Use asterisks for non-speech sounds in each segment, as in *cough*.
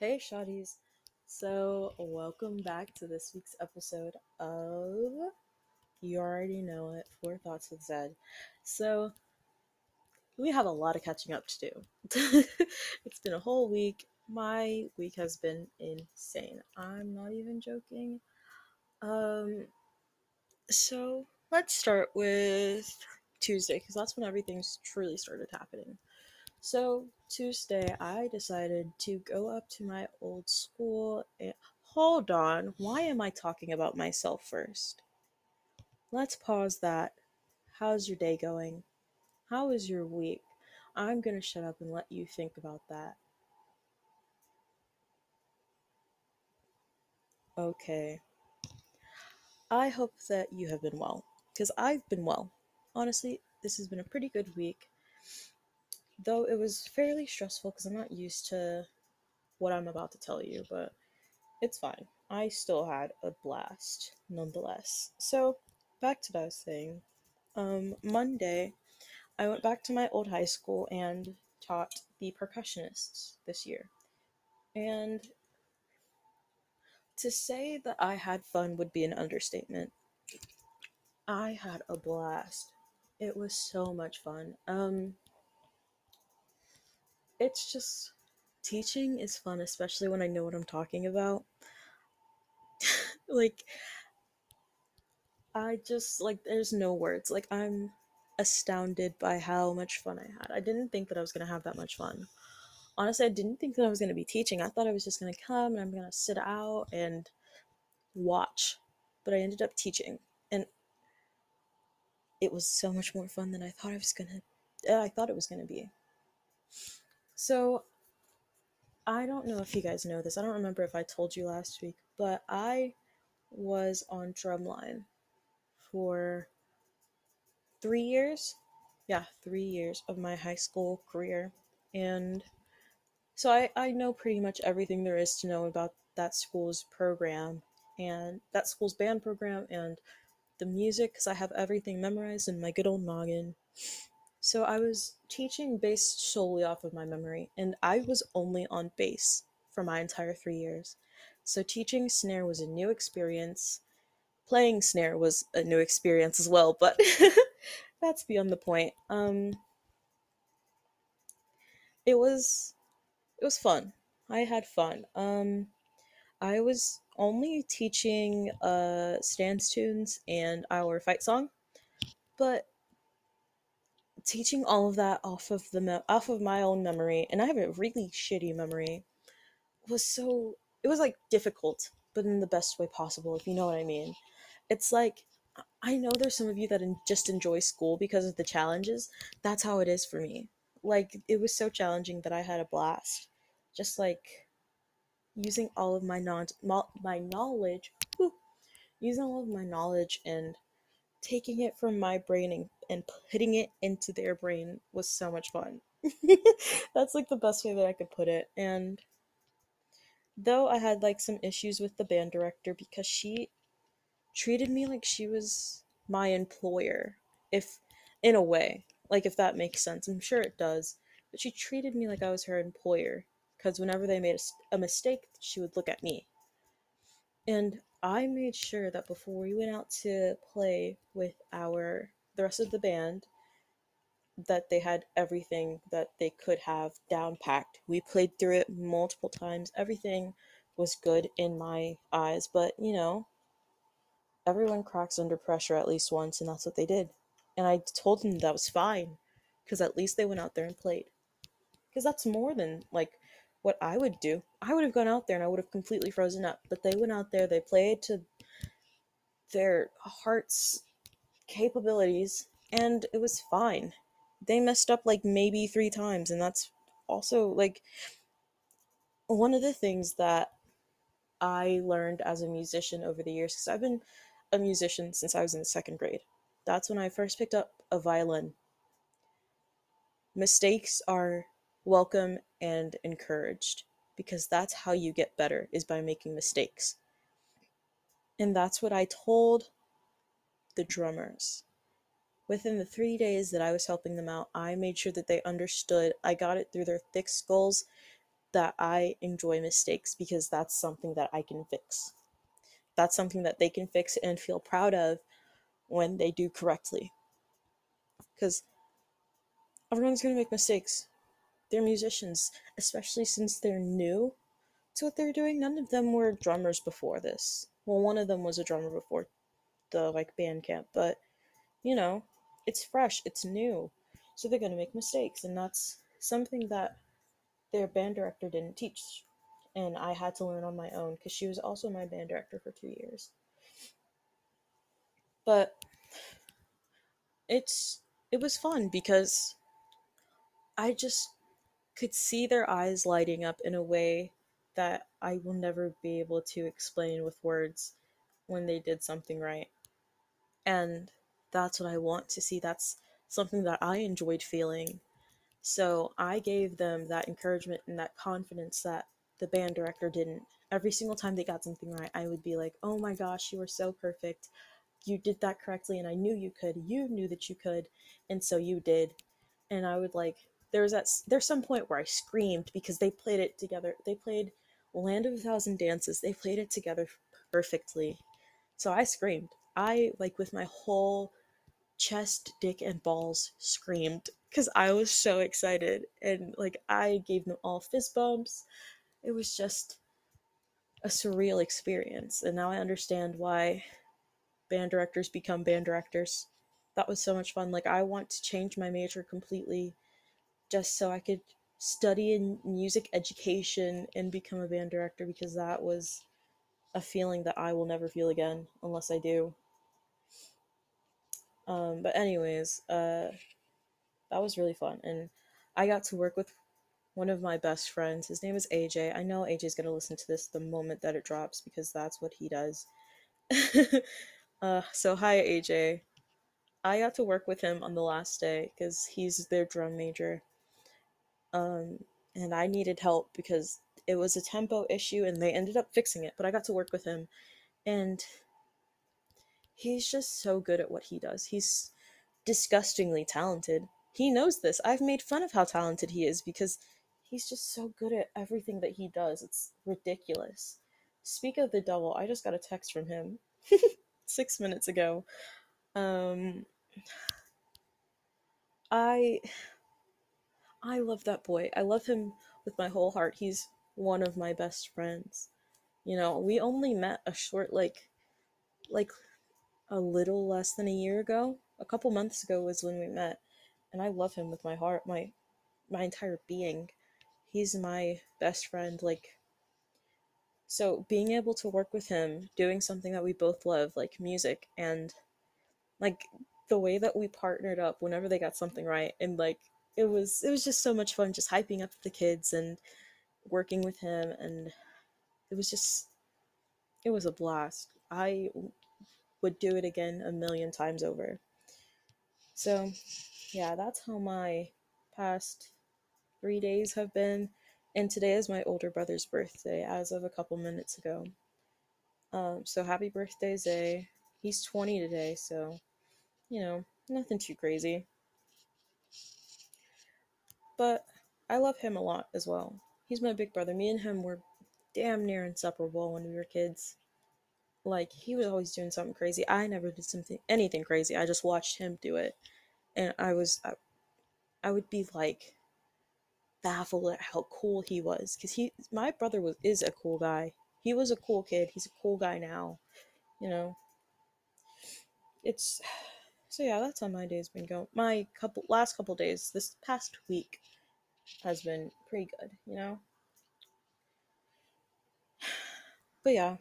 Hey, shawties. So, welcome back to this week's episode of You Already Know It Four Thoughts with Zed. So, we have a lot of catching up to do. *laughs* it's been a whole week. My week has been insane. I'm not even joking. Um, so, let's start with Tuesday because that's when everything's truly started happening. So Tuesday, I decided to go up to my old school. And, hold on, why am I talking about myself first? Let's pause that. How's your day going? How is your week? I'm gonna shut up and let you think about that. Okay. I hope that you have been well, because I've been well. Honestly, this has been a pretty good week though it was fairly stressful because I'm not used to what I'm about to tell you, but it's fine. I still had a blast nonetheless. So, back to what I was saying. Um, Monday, I went back to my old high school and taught the percussionists this year. And to say that I had fun would be an understatement. I had a blast. It was so much fun. Um, it's just teaching is fun, especially when I know what I'm talking about. *laughs* like, I just, like, there's no words. Like, I'm astounded by how much fun I had. I didn't think that I was going to have that much fun. Honestly, I didn't think that I was going to be teaching. I thought I was just going to come and I'm going to sit out and watch. But I ended up teaching. And it was so much more fun than I thought I was going to. Uh, I thought it was going to be. So, I don't know if you guys know this. I don't remember if I told you last week, but I was on drumline for three years. Yeah, three years of my high school career. And so I, I know pretty much everything there is to know about that school's program and that school's band program and the music because I have everything memorized in my good old noggin. So I was teaching bass solely off of my memory, and I was only on bass for my entire three years. So teaching snare was a new experience. Playing snare was a new experience as well, but *laughs* that's beyond the point. Um, it was it was fun. I had fun. Um, I was only teaching uh stance tunes and our fight song, but teaching all of that off of the me- off of my own memory and i have a really shitty memory was so it was like difficult but in the best way possible if you know what i mean. It's like i know there's some of you that just enjoy school because of the challenges. That's how it is for me. Like it was so challenging that i had a blast just like using all of my non my knowledge whew, using all of my knowledge and taking it from my brain and, and putting it into their brain was so much fun. *laughs* That's like the best way that I could put it. And though I had like some issues with the band director because she treated me like she was my employer, if in a way, like if that makes sense. I'm sure it does. But she treated me like I was her employer because whenever they made a, a mistake, she would look at me. And I made sure that before we went out to play with our the rest of the band that they had everything that they could have down packed. We played through it multiple times. Everything was good in my eyes, but you know, everyone cracks under pressure at least once, and that's what they did. And I told them that was fine because at least they went out there and played. Because that's more than like what I would do. I would have gone out there and I would have completely frozen up. But they went out there, they played to their heart's capabilities, and it was fine. They messed up like maybe three times, and that's also like one of the things that I learned as a musician over the years, because I've been a musician since I was in the second grade. That's when I first picked up a violin. Mistakes are welcome and encouraged because that's how you get better is by making mistakes. And that's what I told the drummers. Within the three days that I was helping them out, I made sure that they understood. I got it through their thick skulls that I enjoy mistakes because that's something that I can fix. That's something that they can fix and feel proud of when they do correctly. Because everyone's going to make mistakes. They're musicians, especially since they're new to what they're doing. None of them were drummers before this. Well, one of them was a drummer before the like band camp, but you know, it's fresh, it's new. So they're going to make mistakes and that's something that their band director didn't teach and I had to learn on my own because she was also my band director for two years. But it's it was fun because I just could see their eyes lighting up in a way that I will never be able to explain with words when they did something right. And that's what I want to see. That's something that I enjoyed feeling. So I gave them that encouragement and that confidence that the band director didn't. Every single time they got something right, I would be like, oh my gosh, you were so perfect. You did that correctly, and I knew you could. You knew that you could, and so you did. And I would like, there was that, there's some point where I screamed because they played it together. They played Land of a Thousand Dances, they played it together perfectly. So I screamed. I, like, with my whole chest, dick, and balls, screamed because I was so excited. And, like, I gave them all fist bumps it was just a surreal experience. And now I understand why band directors become band directors. That was so much fun. Like, I want to change my major completely just so I could study in music education and become a band director because that was a feeling that I will never feel again unless I do. Um, but anyways, uh, that was really fun, and I got to work with one of my best friends. His name is AJ. I know AJ's gonna listen to this the moment that it drops because that's what he does. *laughs* uh, so hi AJ. I got to work with him on the last day because he's their drum major. Um, and I needed help because it was a tempo issue and they ended up fixing it. But I got to work with him, and he's just so good at what he does. He's disgustingly talented. He knows this. I've made fun of how talented he is because he's just so good at everything that he does. It's ridiculous. Speak of the devil, I just got a text from him *laughs* six minutes ago. Um, I I love that boy. I love him with my whole heart. He's one of my best friends. You know, we only met a short like like a little less than a year ago. A couple months ago was when we met, and I love him with my heart, my my entire being he's my best friend like so being able to work with him doing something that we both love like music and like the way that we partnered up whenever they got something right and like it was it was just so much fun just hyping up the kids and working with him and it was just it was a blast i would do it again a million times over so yeah that's how my past three days have been. And today is my older brother's birthday, as of a couple minutes ago. Um, so happy birthday, Zay. He's 20 today, so, you know, nothing too crazy. But I love him a lot as well. He's my big brother. Me and him were damn near inseparable when we were kids. Like, he was always doing something crazy. I never did something, anything crazy. I just watched him do it. And I was, I, I would be like, baffled at how cool he was because he my brother was is a cool guy he was a cool kid he's a cool guy now you know it's so yeah that's how my day's been going my couple last couple days this past week has been pretty good you know? *sighs* But yeah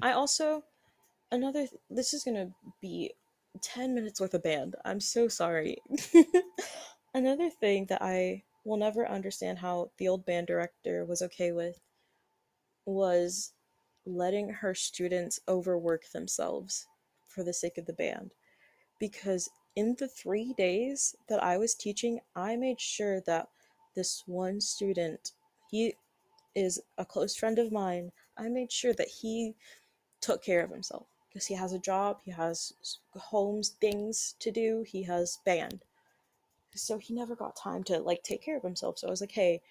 i also another this is gonna be 10 minutes worth of band. I'm so sorry. *laughs* Another thing that i will never understand how the old band director was okay with was letting her students overwork themselves for the sake of the band. Because in the three days that I was teaching, I made sure that this one student, he is a close friend of mine, I made sure that he took care of himself because he has a job, he has homes, things to do, he has band so he never got time to like take care of himself so i was like hey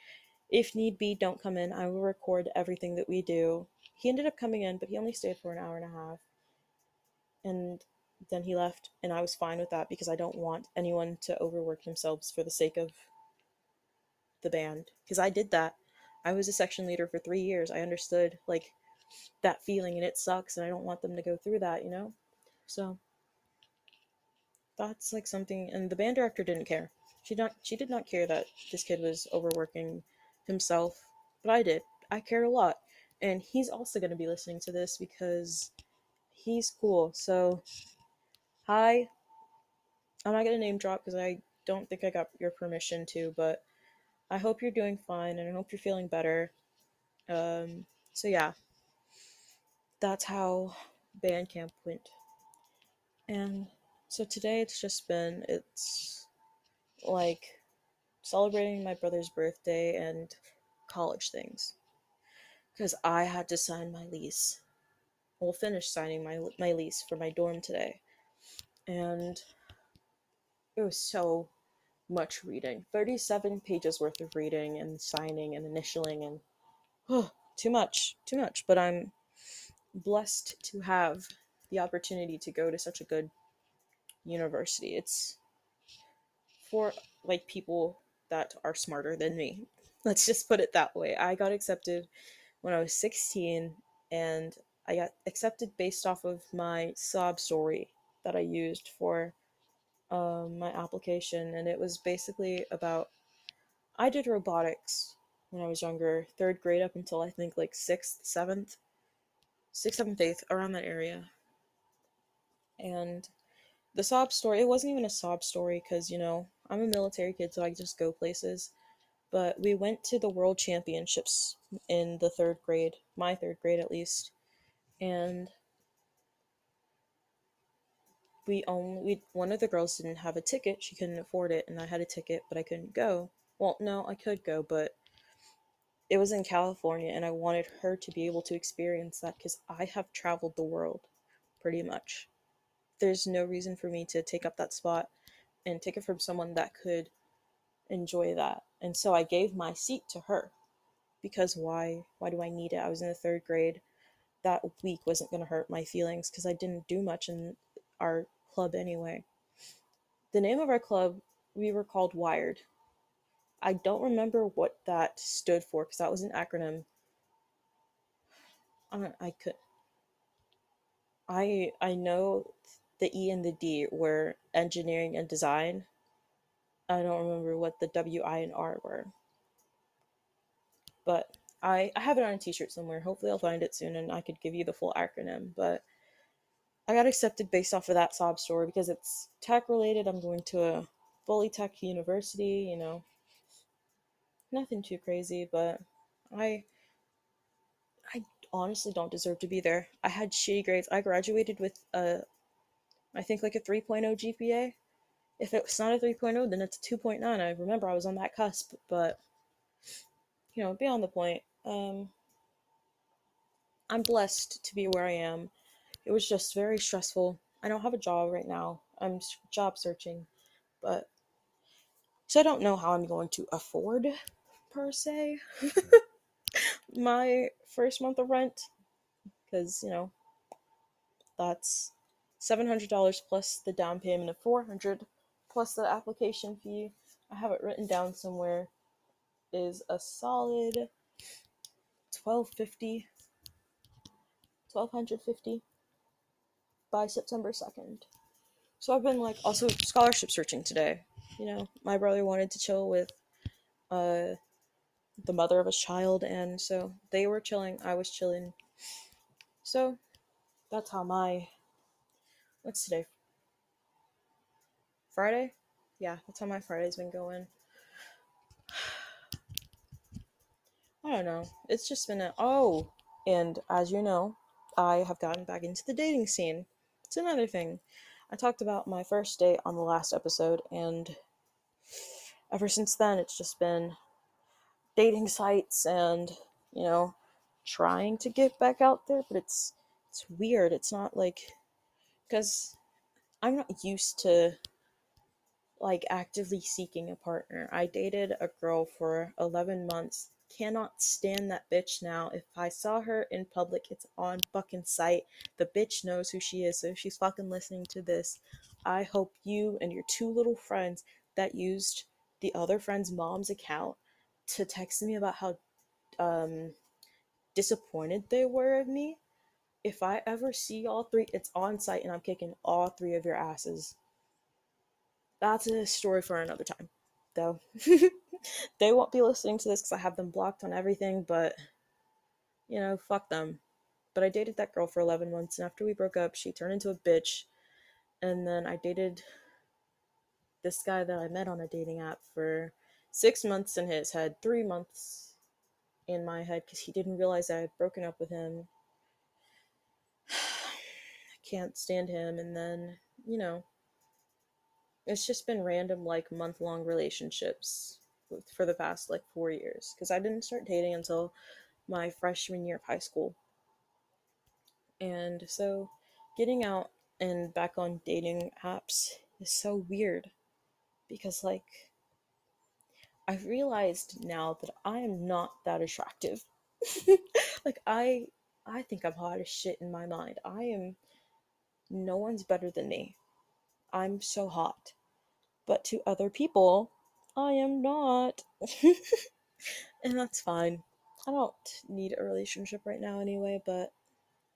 if need be, don't come in. I will record everything that we do. He ended up coming in, but he only stayed for an hour and a half. And then he left, and I was fine with that because I don't want anyone to overwork themselves for the sake of the band. Because I did that. I was a section leader for three years. I understood, like, that feeling, and it sucks, and I don't want them to go through that, you know? So, that's like something, and the band director didn't care. She not she did not care that this kid was overworking himself, but I did. I cared a lot. And he's also going to be listening to this because he's cool. So, hi. I'm not going to name drop because I don't think I got your permission to, but I hope you're doing fine and I hope you're feeling better. Um, so, yeah. That's how band camp went. And so today it's just been, it's like celebrating my brother's birthday and college things. Because I had to sign my lease. Well, finish signing my, my lease for my dorm today. And it was so much reading 37 pages worth of reading and signing and initialing and oh, too much too much but i'm blessed to have the opportunity to go to such a good university it's for like people that are smarter than me. Let's just put it that way. I got accepted when I was 16 and I got accepted based off of my sob story that I used for um, my application. And it was basically about I did robotics when I was younger, third grade up until I think like sixth, seventh, sixth, seventh, eighth, around that area. And the sob story, it wasn't even a sob story because, you know, I'm a military kid, so I just go places. But we went to the world championships in the third grade, my third grade at least, and we only we, one of the girls didn't have a ticket; she couldn't afford it, and I had a ticket, but I couldn't go. Well, no, I could go, but it was in California, and I wanted her to be able to experience that because I have traveled the world, pretty much. There's no reason for me to take up that spot and take it from someone that could enjoy that. And so I gave my seat to her because why why do I need it? I was in the 3rd grade. That week wasn't going to hurt my feelings cuz I didn't do much in our club anyway. The name of our club, we were called Wired. I don't remember what that stood for cuz that was an acronym. I, I could I I know the E and the D were engineering and design. I don't remember what the W, I, and R were. But I, I have it on a t shirt somewhere. Hopefully, I'll find it soon and I could give you the full acronym. But I got accepted based off of that sob story because it's tech related. I'm going to a fully tech university, you know. Nothing too crazy, but I I honestly don't deserve to be there. I had shitty grades. I graduated with a I think like a 3.0 GPA. If it's not a 3.0, then it's a 2.9. I remember I was on that cusp, but you know, beyond the point. Um, I'm blessed to be where I am. It was just very stressful. I don't have a job right now. I'm job searching, but so I don't know how I'm going to afford per se *laughs* my first month of rent because you know that's $700 plus the down payment of 400 plus the application fee. I have it written down somewhere is a solid 1250 1250 by September 2nd. So I've been like also scholarship searching today. You know, my brother wanted to chill with uh the mother of his child and so they were chilling, I was chilling. So that's how my what's today? Friday? Yeah, that's how my Friday's been going. *sighs* I don't know. It's just been a oh, and as you know, I have gotten back into the dating scene. Another thing. I talked about my first date on the last episode, and ever since then, it's just been dating sites and you know trying to get back out there, but it's it's weird. It's not like because I'm not used to like actively seeking a partner. I dated a girl for 11 months cannot stand that bitch now. If I saw her in public, it's on fucking sight. The bitch knows who she is, so if she's fucking listening to this, I hope you and your two little friends that used the other friend's mom's account to text me about how um disappointed they were of me. If I ever see all three, it's on sight and I'm kicking all three of your asses. That's a story for another time, though. *laughs* they won't be listening to this because I have them blocked on everything, but you know, fuck them. But I dated that girl for 11 months, and after we broke up, she turned into a bitch. And then I dated this guy that I met on a dating app for six months in his head, three months in my head, because he didn't realize I had broken up with him. *sighs* I can't stand him. And then, you know, it's just been random, like, month long relationships for the past, like, four years. Because I didn't start dating until my freshman year of high school. And so getting out and back on dating apps is so weird because like I've realized now that I am not that attractive. *laughs* like I I think I'm hot as shit in my mind. I am no one's better than me. I'm so hot. But to other people, I am not. *laughs* and that's fine. I don't need a relationship right now anyway, but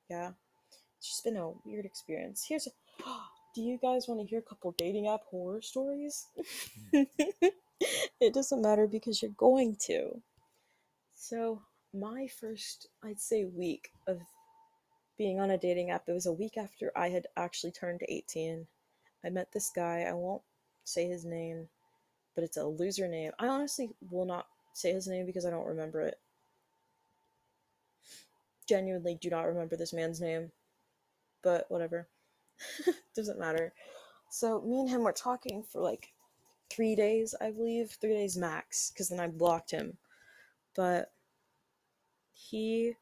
yeah. It's just been a weird experience. Here's a *gasps* do you guys want to hear a couple dating app horror stories? *laughs* it doesn't matter because you're going to. So, my first, I'd say, week of being on a dating app, it was a week after I had actually turned 18. I met this guy. I won't say his name, but it's a loser name. I honestly will not say his name because I don't remember it. Genuinely do not remember this man's name, but whatever. *laughs* Doesn't matter. So me and him were talking for like three days, I believe, three days max, because then I blocked him. But he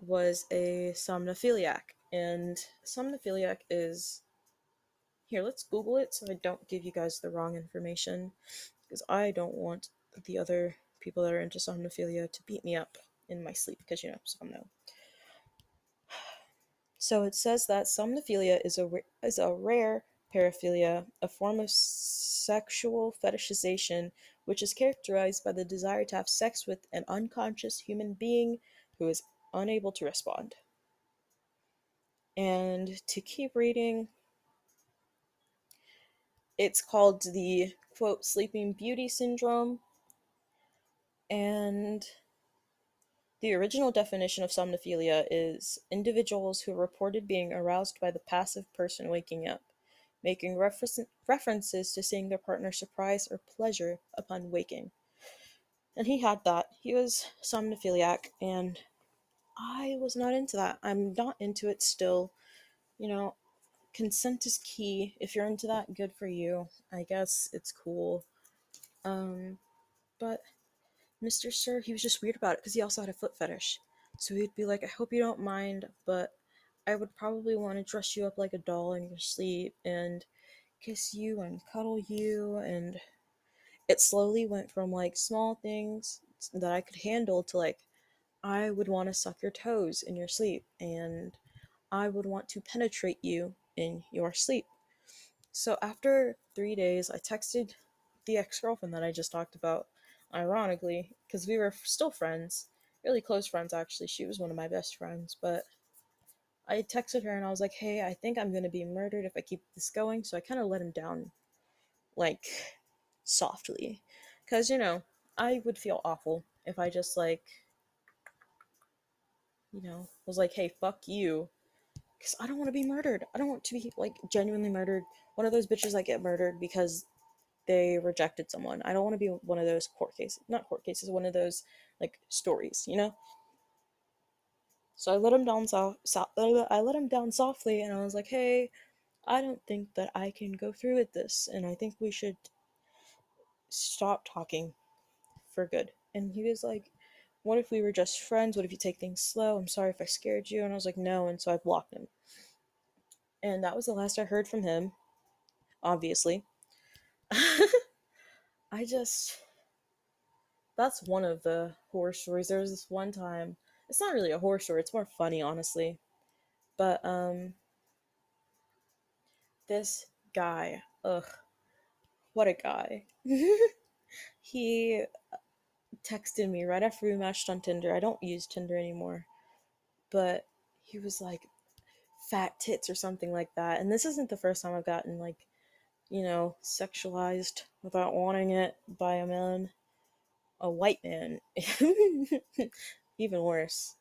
was a somnophiliac, and somnophiliac is here. Let's Google it so I don't give you guys the wrong information, because I don't want the other people that are into somnophilia to beat me up in my sleep, because you know somno. *sighs* So it says that somnophilia is a, is a rare paraphilia, a form of sexual fetishization which is characterized by the desire to have sex with an unconscious human being who is unable to respond. And to keep reading, it's called the quote sleeping beauty syndrome. And the original definition of somnophilia is individuals who reported being aroused by the passive person waking up, making refer- references to seeing their partner surprise or pleasure upon waking. And he had that. He was somnophiliac, and I was not into that. I'm not into it still. You know, consent is key. If you're into that, good for you. I guess it's cool. Um, but Mr. Sir, he was just weird about it because he also had a foot fetish. So he'd be like, I hope you don't mind, but I would probably want to dress you up like a doll in your sleep and kiss you and cuddle you. And it slowly went from like small things that I could handle to like, I would want to suck your toes in your sleep and I would want to penetrate you in your sleep. So after three days, I texted the ex girlfriend that I just talked about ironically, because we were still friends, really close friends actually. She was one of my best friends, but I texted her and I was like, "Hey, I think I'm gonna be murdered if I keep this going." So I kind of let him down, like softly, because you know I would feel awful if I just like, you know, was like, "Hey, fuck you," because I don't want to be murdered. I don't want to be like genuinely murdered. One of those bitches that get murdered because they rejected someone. I don't want to be one of those court cases, not court cases, one of those like stories, you know. So I let him down soft. So- I let him down softly, and I was like, "Hey, I don't think that I can go through with this, and I think we should stop talking for good." And he was like, "What if we were just friends? What if you take things slow? I'm sorry if I scared you." And I was like, "No," and so I blocked him. And that was the last I heard from him. Obviously. *laughs* I just that's one of the horror stories. There was this one time. It's not really a horror story. It's more funny, honestly. But um, this guy, ugh, what a guy. *laughs* he texted me right after we matched on Tinder. I don't use Tinder anymore, but he was like, "Fat tits" or something like that. And this isn't the first time I've gotten like, you know, sexualized without wanting it by a man a white man. *laughs* Even worse.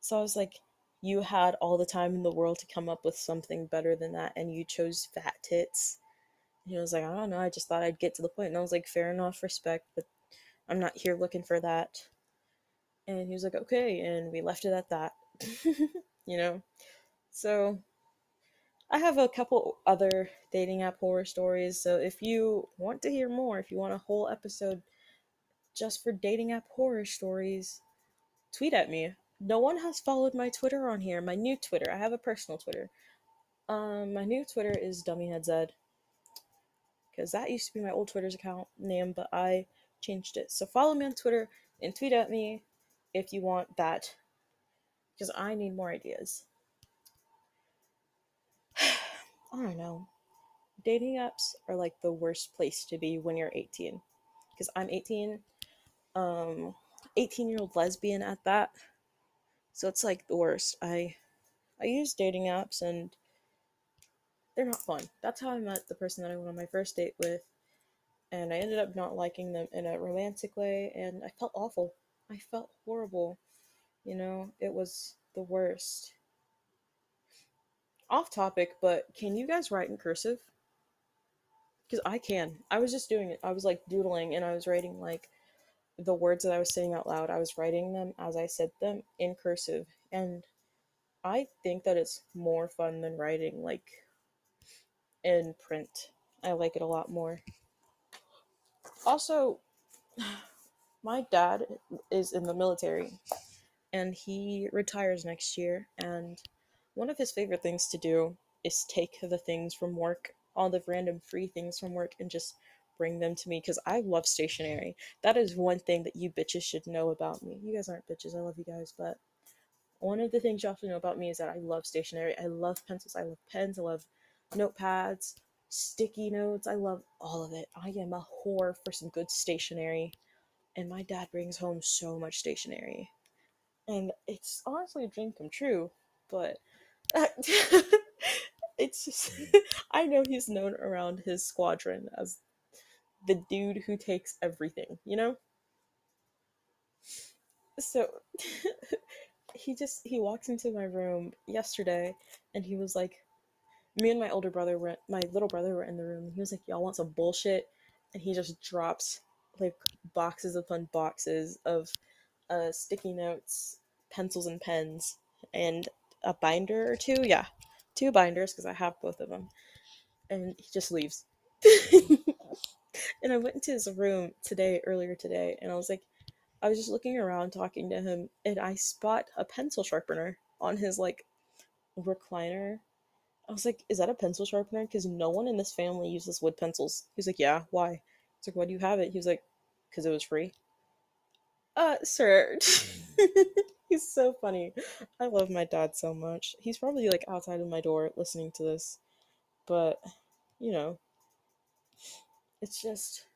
So I was like, you had all the time in the world to come up with something better than that, and you chose fat tits. And he was like, I don't know, I just thought I'd get to the point. And I was like, fair enough, respect, but I'm not here looking for that. And he was like, okay, and we left it at that. *laughs* you know? So I have a couple other dating app horror stories. So if you want to hear more, if you want a whole episode just for dating app horror stories, tweet at me. No one has followed my Twitter on here. My new Twitter. I have a personal Twitter. Um, my new Twitter is DummyHeadZ. Because that used to be my old Twitter's account name, but I changed it. So follow me on Twitter and tweet at me if you want that. Because I need more ideas. *sighs* I don't know. Dating apps are like the worst place to be when you're 18. Because I'm 18 um 18 year old lesbian at that so it's like the worst i i use dating apps and they're not fun that's how i met the person that i went on my first date with and i ended up not liking them in a romantic way and i felt awful i felt horrible you know it was the worst off topic but can you guys write in cursive because i can i was just doing it i was like doodling and i was writing like the words that I was saying out loud, I was writing them as I said them in cursive. And I think that it's more fun than writing like in print. I like it a lot more. Also, my dad is in the military and he retires next year. And one of his favorite things to do is take the things from work, all the random free things from work, and just bring them to me because I love stationery. That is one thing that you bitches should know about me. You guys aren't bitches, I love you guys, but one of the things you have to know about me is that I love stationery. I love pencils, I love pens, I love notepads, sticky notes, I love all of it. I am a whore for some good stationery. And my dad brings home so much stationery. And it's honestly a dream come true, but *laughs* it's just *laughs* I know he's known around his squadron as the dude who takes everything, you know? So *laughs* he just he walks into my room yesterday and he was like me and my older brother were my little brother were in the room he was like, Y'all want some bullshit? And he just drops like boxes upon boxes of uh sticky notes, pencils and pens, and a binder or two. Yeah. Two binders because I have both of them. And he just leaves. *laughs* and I went into his room today, earlier today, and I was like, I was just looking around talking to him, and I spot a pencil sharpener on his like recliner. I was like, is that a pencil sharpener? Because no one in this family uses wood pencils. He's like, yeah, why? It's like, why do you have it? He was like, because it was free. Uh, sir. *laughs* He's so funny. I love my dad so much. He's probably like outside of my door listening to this. But, you know, it's just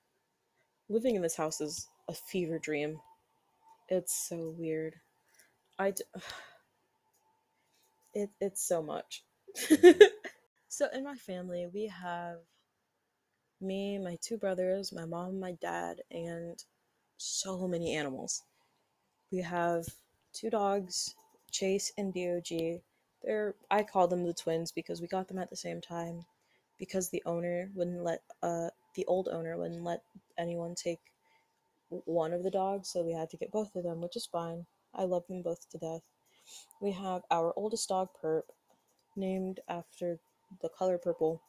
living in this house is a fever dream. It's so weird. I d- *sighs* it it's so much. *laughs* so in my family, we have me, my two brothers, my mom, my dad, and so many animals. We have two dogs, Chase and Dog. They're I call them the twins because we got them at the same time because the owner wouldn't let uh the old owner wouldn't let anyone take one of the dogs, so we had to get both of them, which is fine. I love them both to death. We have our oldest dog, Perp, named after the color purple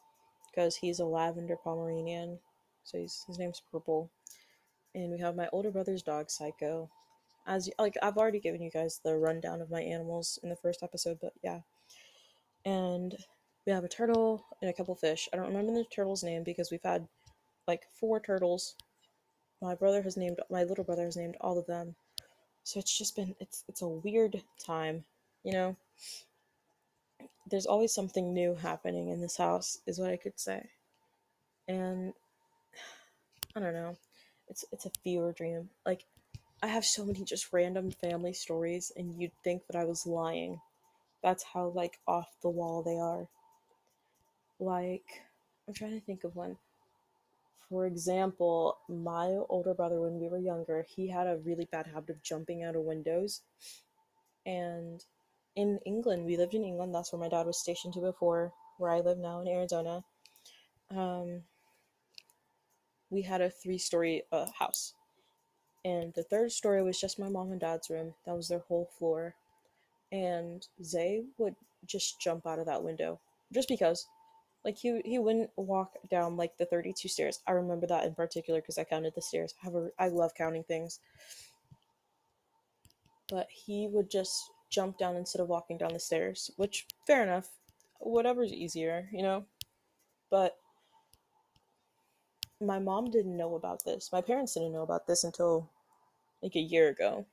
because he's a lavender Pomeranian, so he's, his name's Purple. And we have my older brother's dog, Psycho. As like I've already given you guys the rundown of my animals in the first episode, but yeah. And we have a turtle and a couple fish. I don't remember the turtle's name because we've had like four turtles my brother has named my little brother has named all of them. So it's just been it's it's a weird time, you know. There's always something new happening in this house, is what I could say. And I don't know. It's it's a fever dream. Like I have so many just random family stories and you'd think that I was lying. That's how like off the wall they are. Like I'm trying to think of one. For example, my older brother when we were younger, he had a really bad habit of jumping out of windows. And in England, we lived in England, that's where my dad was stationed to before, where I live now in Arizona. Um we had a three-story uh, house and the third story was just my mom and dad's room. That was their whole floor. And Zay would just jump out of that window just because. Like he he wouldn't walk down like the 32 stairs. I remember that in particular because I counted the stairs. I have a, I love counting things. But he would just jump down instead of walking down the stairs, which fair enough. Whatever's easier, you know. But my mom didn't know about this. My parents didn't know about this until like a year ago.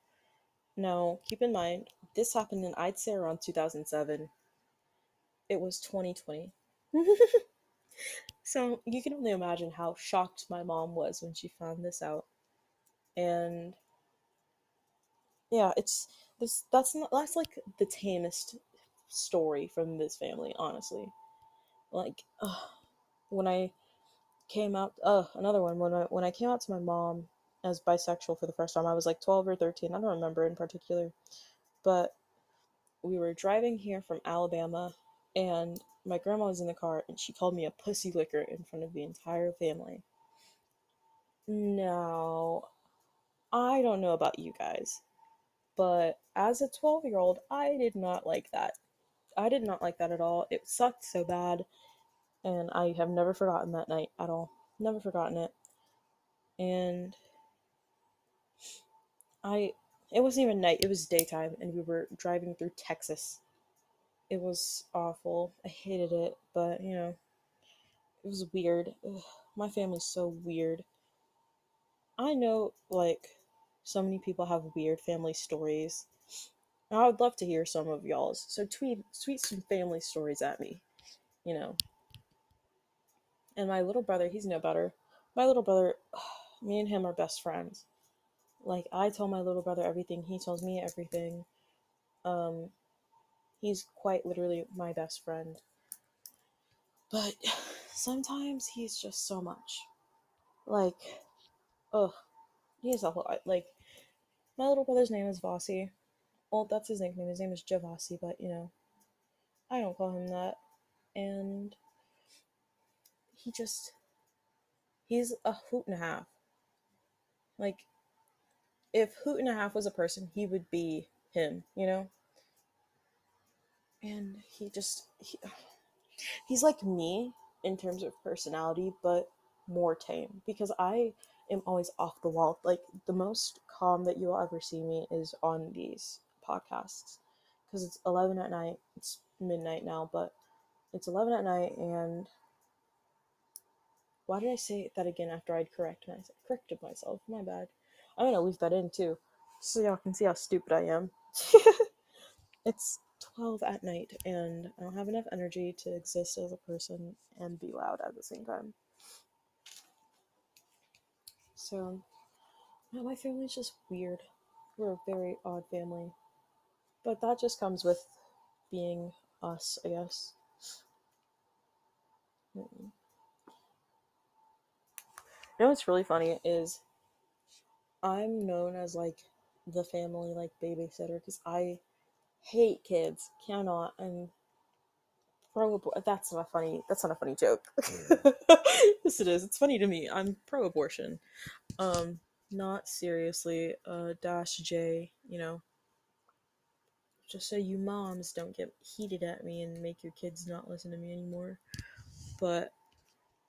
Now, keep in mind, this happened in I'd say around 2007. It was 2020. *laughs* so you can only imagine how shocked my mom was when she found this out. And yeah, it's this that's not that's like the tamest story from this family, honestly. Like when I came out uh another one when I when I came out to my mom as bisexual for the first time. I was like 12 or 13. I don't remember in particular. But we were driving here from Alabama and my grandma was in the car and she called me a pussy licker in front of the entire family. Now, I don't know about you guys, but as a 12 year old, I did not like that. I did not like that at all. It sucked so bad, and I have never forgotten that night at all. Never forgotten it. And I it wasn't even night, it was daytime and we were driving through Texas. It was awful. I hated it, but you know, it was weird. Ugh, my family's so weird. I know like so many people have weird family stories. I would love to hear some of y'all's. So tweet tweet some family stories at me, you know. And my little brother, he's no better. My little brother, *sighs* me and him are best friends. Like I tell my little brother everything, he tells me everything. Um he's quite literally my best friend. But *sighs* sometimes he's just so much. Like ugh. He's a whole like my little brother's name is Vossi. Well, that's his nickname. His name is Javasi, but you know, I don't call him that. And he just he's a hoot and a half. Like if Hoot and a Half was a person, he would be him, you know? And he just he, he's like me in terms of personality, but more tame because I am always off the wall. Like the most calm that you'll ever see me is on these podcasts because it's 11 at night. It's midnight now, but it's 11 at night and why did I say that again after I'd correct myself? Corrected myself. My bad. I'm gonna leave that in too, so y'all can see how stupid I am. *laughs* it's 12 at night, and I don't have enough energy to exist as a person and be loud at the same time. So, my family's just weird. We're a very odd family. But that just comes with being us, I guess. You know what's really funny is I'm known as like the family like babysitter because I hate kids. Cannot. I'm pro. That's not a funny. That's not a funny joke. *laughs* yes, it is. It's funny to me. I'm pro abortion. Um, not seriously. Uh, dash J. You know. Just so you moms don't get heated at me and make your kids not listen to me anymore. But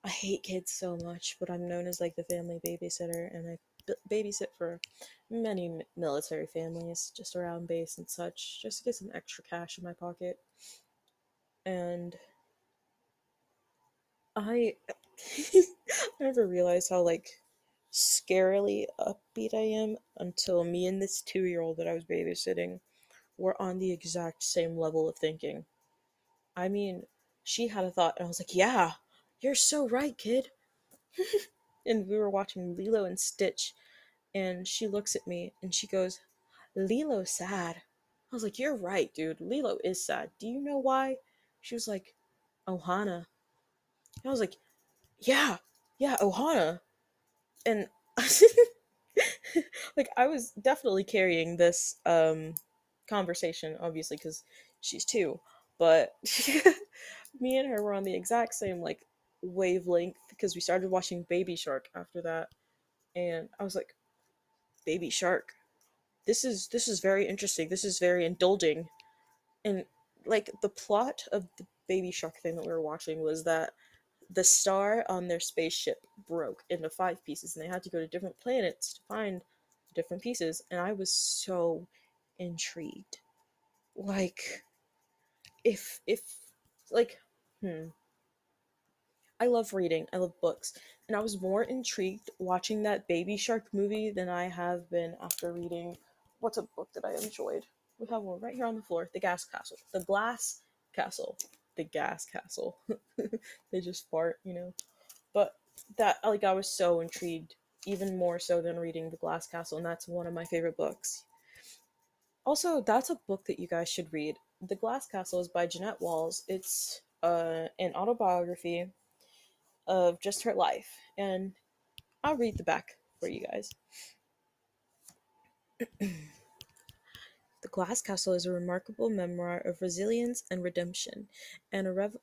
I hate kids so much. But I'm known as like the family babysitter, and I babysit for many military families just around base and such, just to get some extra cash in my pocket. And I *laughs* I never realized how like scarily upbeat I am until me and this two year old that I was babysitting were on the exact same level of thinking. I mean, she had a thought, and I was like, Yeah, you're so right, kid. *laughs* and we were watching Lilo and Stitch, and she looks at me and she goes, Lilo's sad. I was like, You're right, dude. Lilo is sad. Do you know why? She was like, Ohana. And I was like, Yeah, yeah, Ohana. And *laughs* like I was definitely carrying this um conversation, obviously, because she's two. But *laughs* me and her were on the exact same like wavelength because we started watching Baby Shark after that, and I was like, Baby Shark, this is this is very interesting. This is very indulging, and like the plot of the Baby Shark thing that we were watching was that the star on their spaceship broke into five pieces, and they had to go to different planets to find different pieces. And I was so intrigued, like if if like hmm I love reading. I love books. And I was more intrigued watching that Baby Shark movie than I have been after reading what's a book that I enjoyed. We have one right here on the floor. The Gas Castle. The Glass Castle. The Gas Castle. *laughs* they just fart, you know. But that like I was so intrigued, even more so than reading The Glass Castle, and that's one of my favorite books. Also, that's a book that you guys should read. The Glass Castle is by Jeannette Walls. It's uh, an autobiography of just her life, and I'll read the back for you guys. *clears throat* the Glass Castle is a remarkable memoir of resilience and redemption, and a rev.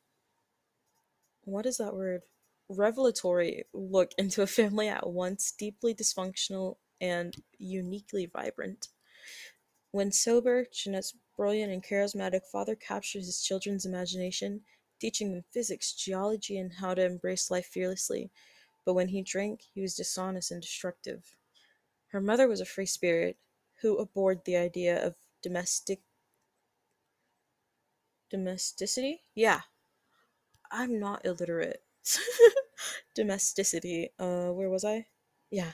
What is that word? Revelatory look into a family at once deeply dysfunctional and uniquely vibrant. When sober, Jeannette's brilliant and charismatic father captured his children's imagination, teaching them physics, geology, and how to embrace life fearlessly. But when he drank, he was dishonest and destructive. Her mother was a free spirit who abhorred the idea of domestic domesticity. Yeah, I'm not illiterate. *laughs* domesticity. Uh, where was I? Yeah,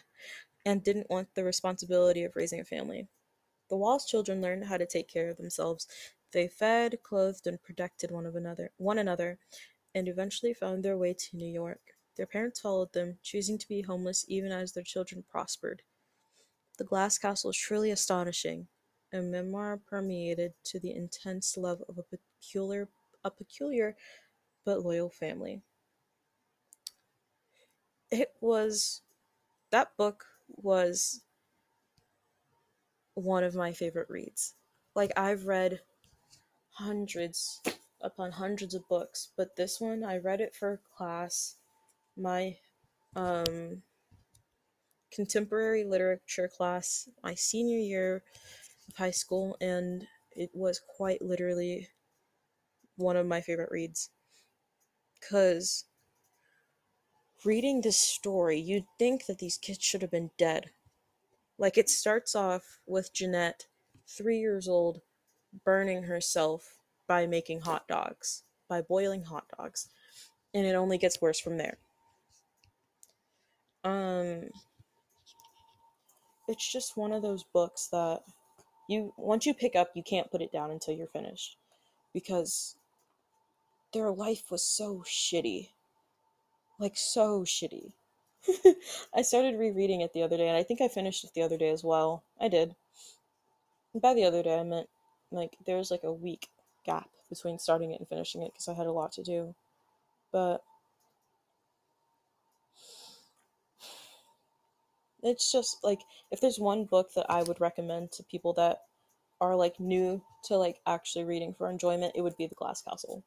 and didn't want the responsibility of raising a family. The Walls children learned how to take care of themselves. They fed, clothed, and protected one of another, one another, and eventually found their way to New York. Their parents followed them, choosing to be homeless even as their children prospered. The Glass Castle is truly astonishing, a memoir permeated to the intense love of a peculiar, a peculiar but loyal family. It was that book was one of my favorite reads. Like I've read hundreds upon hundreds of books, but this one I read it for class, my um contemporary literature class, my senior year high school, and it was quite literally one of my favorite reads. Cause reading this story, you'd think that these kids should have been dead like it starts off with Jeannette, three years old, burning herself by making hot dogs, by boiling hot dogs. And it only gets worse from there. Um it's just one of those books that you once you pick up you can't put it down until you're finished because their life was so shitty like so shitty *laughs* I started rereading it the other day, and I think I finished it the other day as well. I did. And by the other day, I meant like there was like a week gap between starting it and finishing it because I had a lot to do. But it's just like if there's one book that I would recommend to people that are like new to like actually reading for enjoyment, it would be The Glass Castle.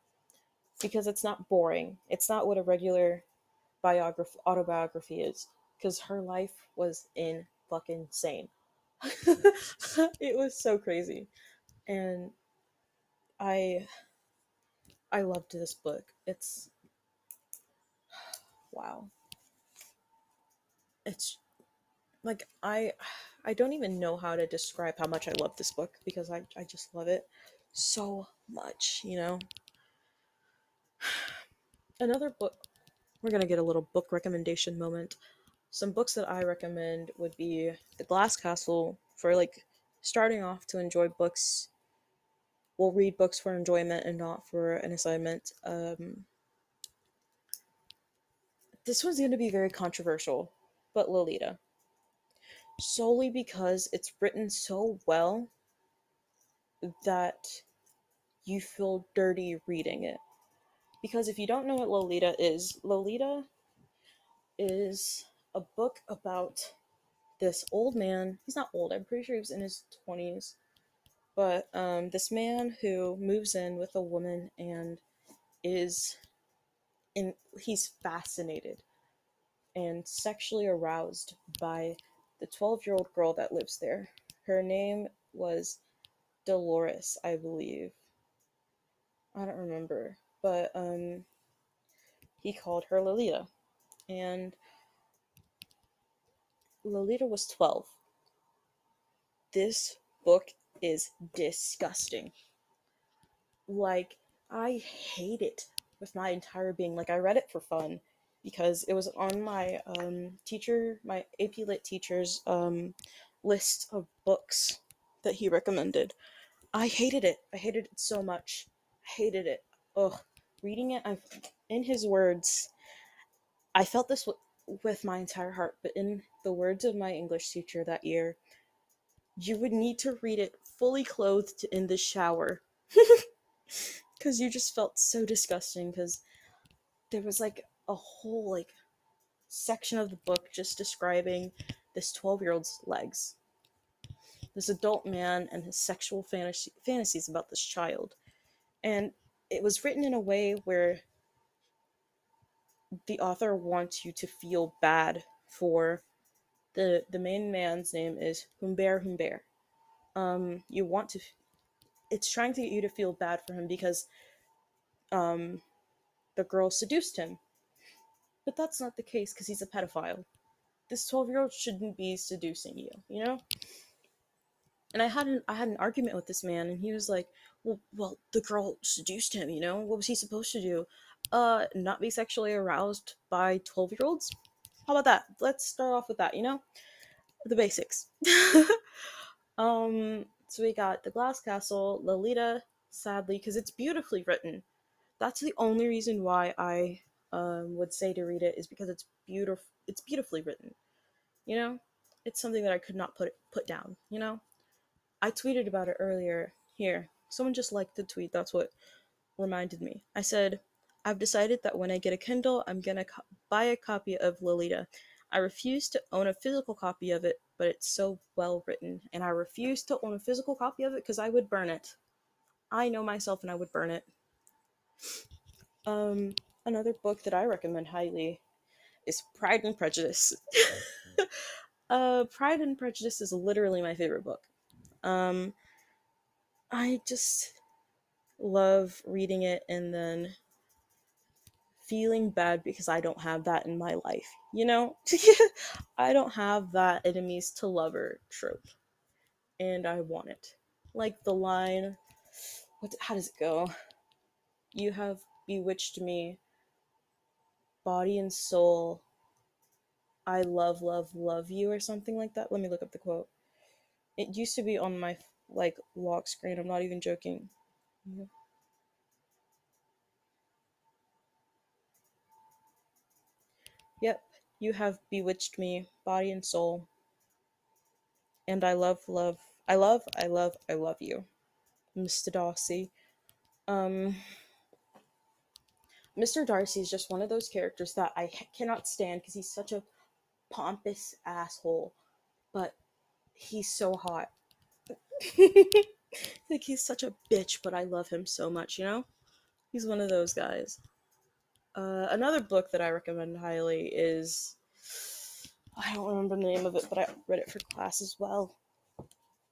Because it's not boring. It's not what a regular biography autobiography is because her life was in fucking insane. *laughs* it was so crazy. And I I loved this book. It's *sighs* wow. It's like I I don't even know how to describe how much I love this book because I I just love it so much, you know. Another book we're gonna get a little book recommendation moment. some books that I recommend would be The Glass Castle for like starting off to enjoy books. We'll read books for enjoyment and not for an assignment. Um, this one's going to be very controversial, but Lolita. Solely because it's written so well that you feel dirty reading it. Because if you don't know what Lolita is, Lolita is a book about this old man. He's not old, I'm pretty sure he was in his 20s. But um, this man who moves in with a woman and is in he's fascinated and sexually aroused by the 12 year old girl that lives there. Her name was Dolores, I believe. I don't remember, but um, he called her Lolita, and Lolita was 12. This book is disgusting. Like, I hate it with my entire being. Like, I read it for fun because it was on my um, teacher, my AP Lit teacher's um, list of books that he recommended. I hated it. I hated it so much. I hated it. Ugh. Reading it, I've, in his words, I felt this w- with my entire heart, but in the words of my English teacher that year, you would need to read it fully clothed in the shower. *laughs* Because you just felt so disgusting, because there was like a whole like section of the book just describing this 12 year old's legs this adult man and his sexual fantasy- fantasies about this child. And it was written in a way where the author wants you to feel bad for the the main man's name is Humbert Humbert. Um, you want to it's trying to get you to feel bad for him because um, the girl seduced him. But that's not the case because he's a pedophile. This 12 year old shouldn't be seducing you, you know? and I had an I had an argument with this man, and he was like, "Well, well, the girl seduced him. You know, what was he supposed to do? Uh, not be sexually aroused by twelve year olds? How about that? Let's start off with that. You know, the basics. *laughs* um, so we got the Glass Castle, Lolita. Sadly, because it's beautifully written. That's the only reason why I um, would say to read it is because it's beautiful. It's beautifully written. You know, it's something that I could not put put down. You know I tweeted about it earlier. Here, someone just liked the tweet. That's what reminded me. I said, I've decided that when I get a Kindle, I'm gonna co- buy a copy of Lolita. I refuse to own a physical copy of it, but it's so well written, and I refuse to own a physical copy of it because I would burn it. I know myself, and I would burn it. Um, another book that I recommend highly is Pride and Prejudice. *laughs* uh, Pride and Prejudice is literally my favorite book. Um, I just love reading it and then feeling bad because I don't have that in my life. You know, *laughs* I don't have that enemies to lover trope, and I want it. Like the line, what? How does it go? You have bewitched me, body and soul. I love, love, love you, or something like that. Let me look up the quote. It used to be on my like lock screen. I'm not even joking. Yeah. Yep, you have bewitched me, body and soul. And I love, love, I love, I love, I love you, Mr. Darcy. Um, Mr. Darcy is just one of those characters that I cannot stand because he's such a pompous asshole. But he's so hot. *laughs* like he's such a bitch, but I love him so much, you know? He's one of those guys. Uh, another book that I recommend highly is I don't remember the name of it, but I read it for class as well.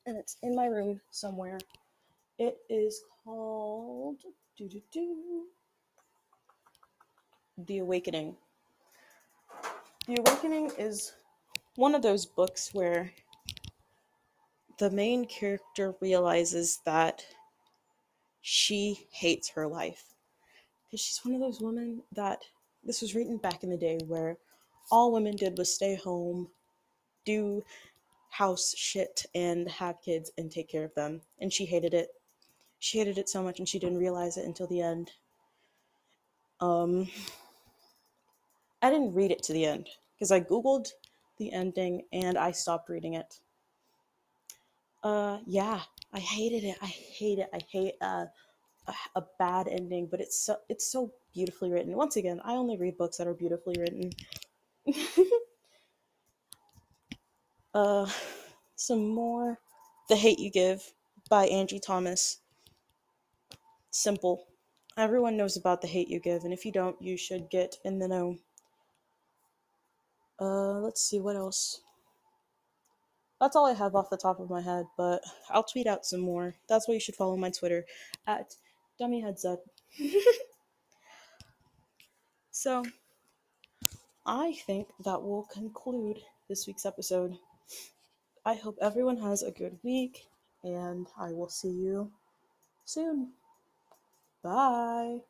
And it's in my room somewhere. It is called The Awakening. The Awakening is one of those books where the main character realizes that she hates her life because she's one of those women that this was written back in the day where all women did was stay home, do house shit, and have kids and take care of them. And she hated it. She hated it so much, and she didn't realize it until the end. Um, I didn't read it to the end because I googled the ending and I stopped reading it. Uh, yeah, I hated it. I hate it. I hate uh, a, a bad ending, but it's so it's so beautifully written. Once again, I only read books that are beautifully written. *laughs* uh, some more, "The Hate You Give" by Angie Thomas. Simple. Everyone knows about "The Hate You Give," and if you don't, you should get in the know. Uh, let's see what else. That's all I have off the top of my head, but I'll tweet out some more. That's why you should follow my Twitter at dummyheadsup. *laughs* so, I think that will conclude this week's episode. I hope everyone has a good week, and I will see you soon. Bye.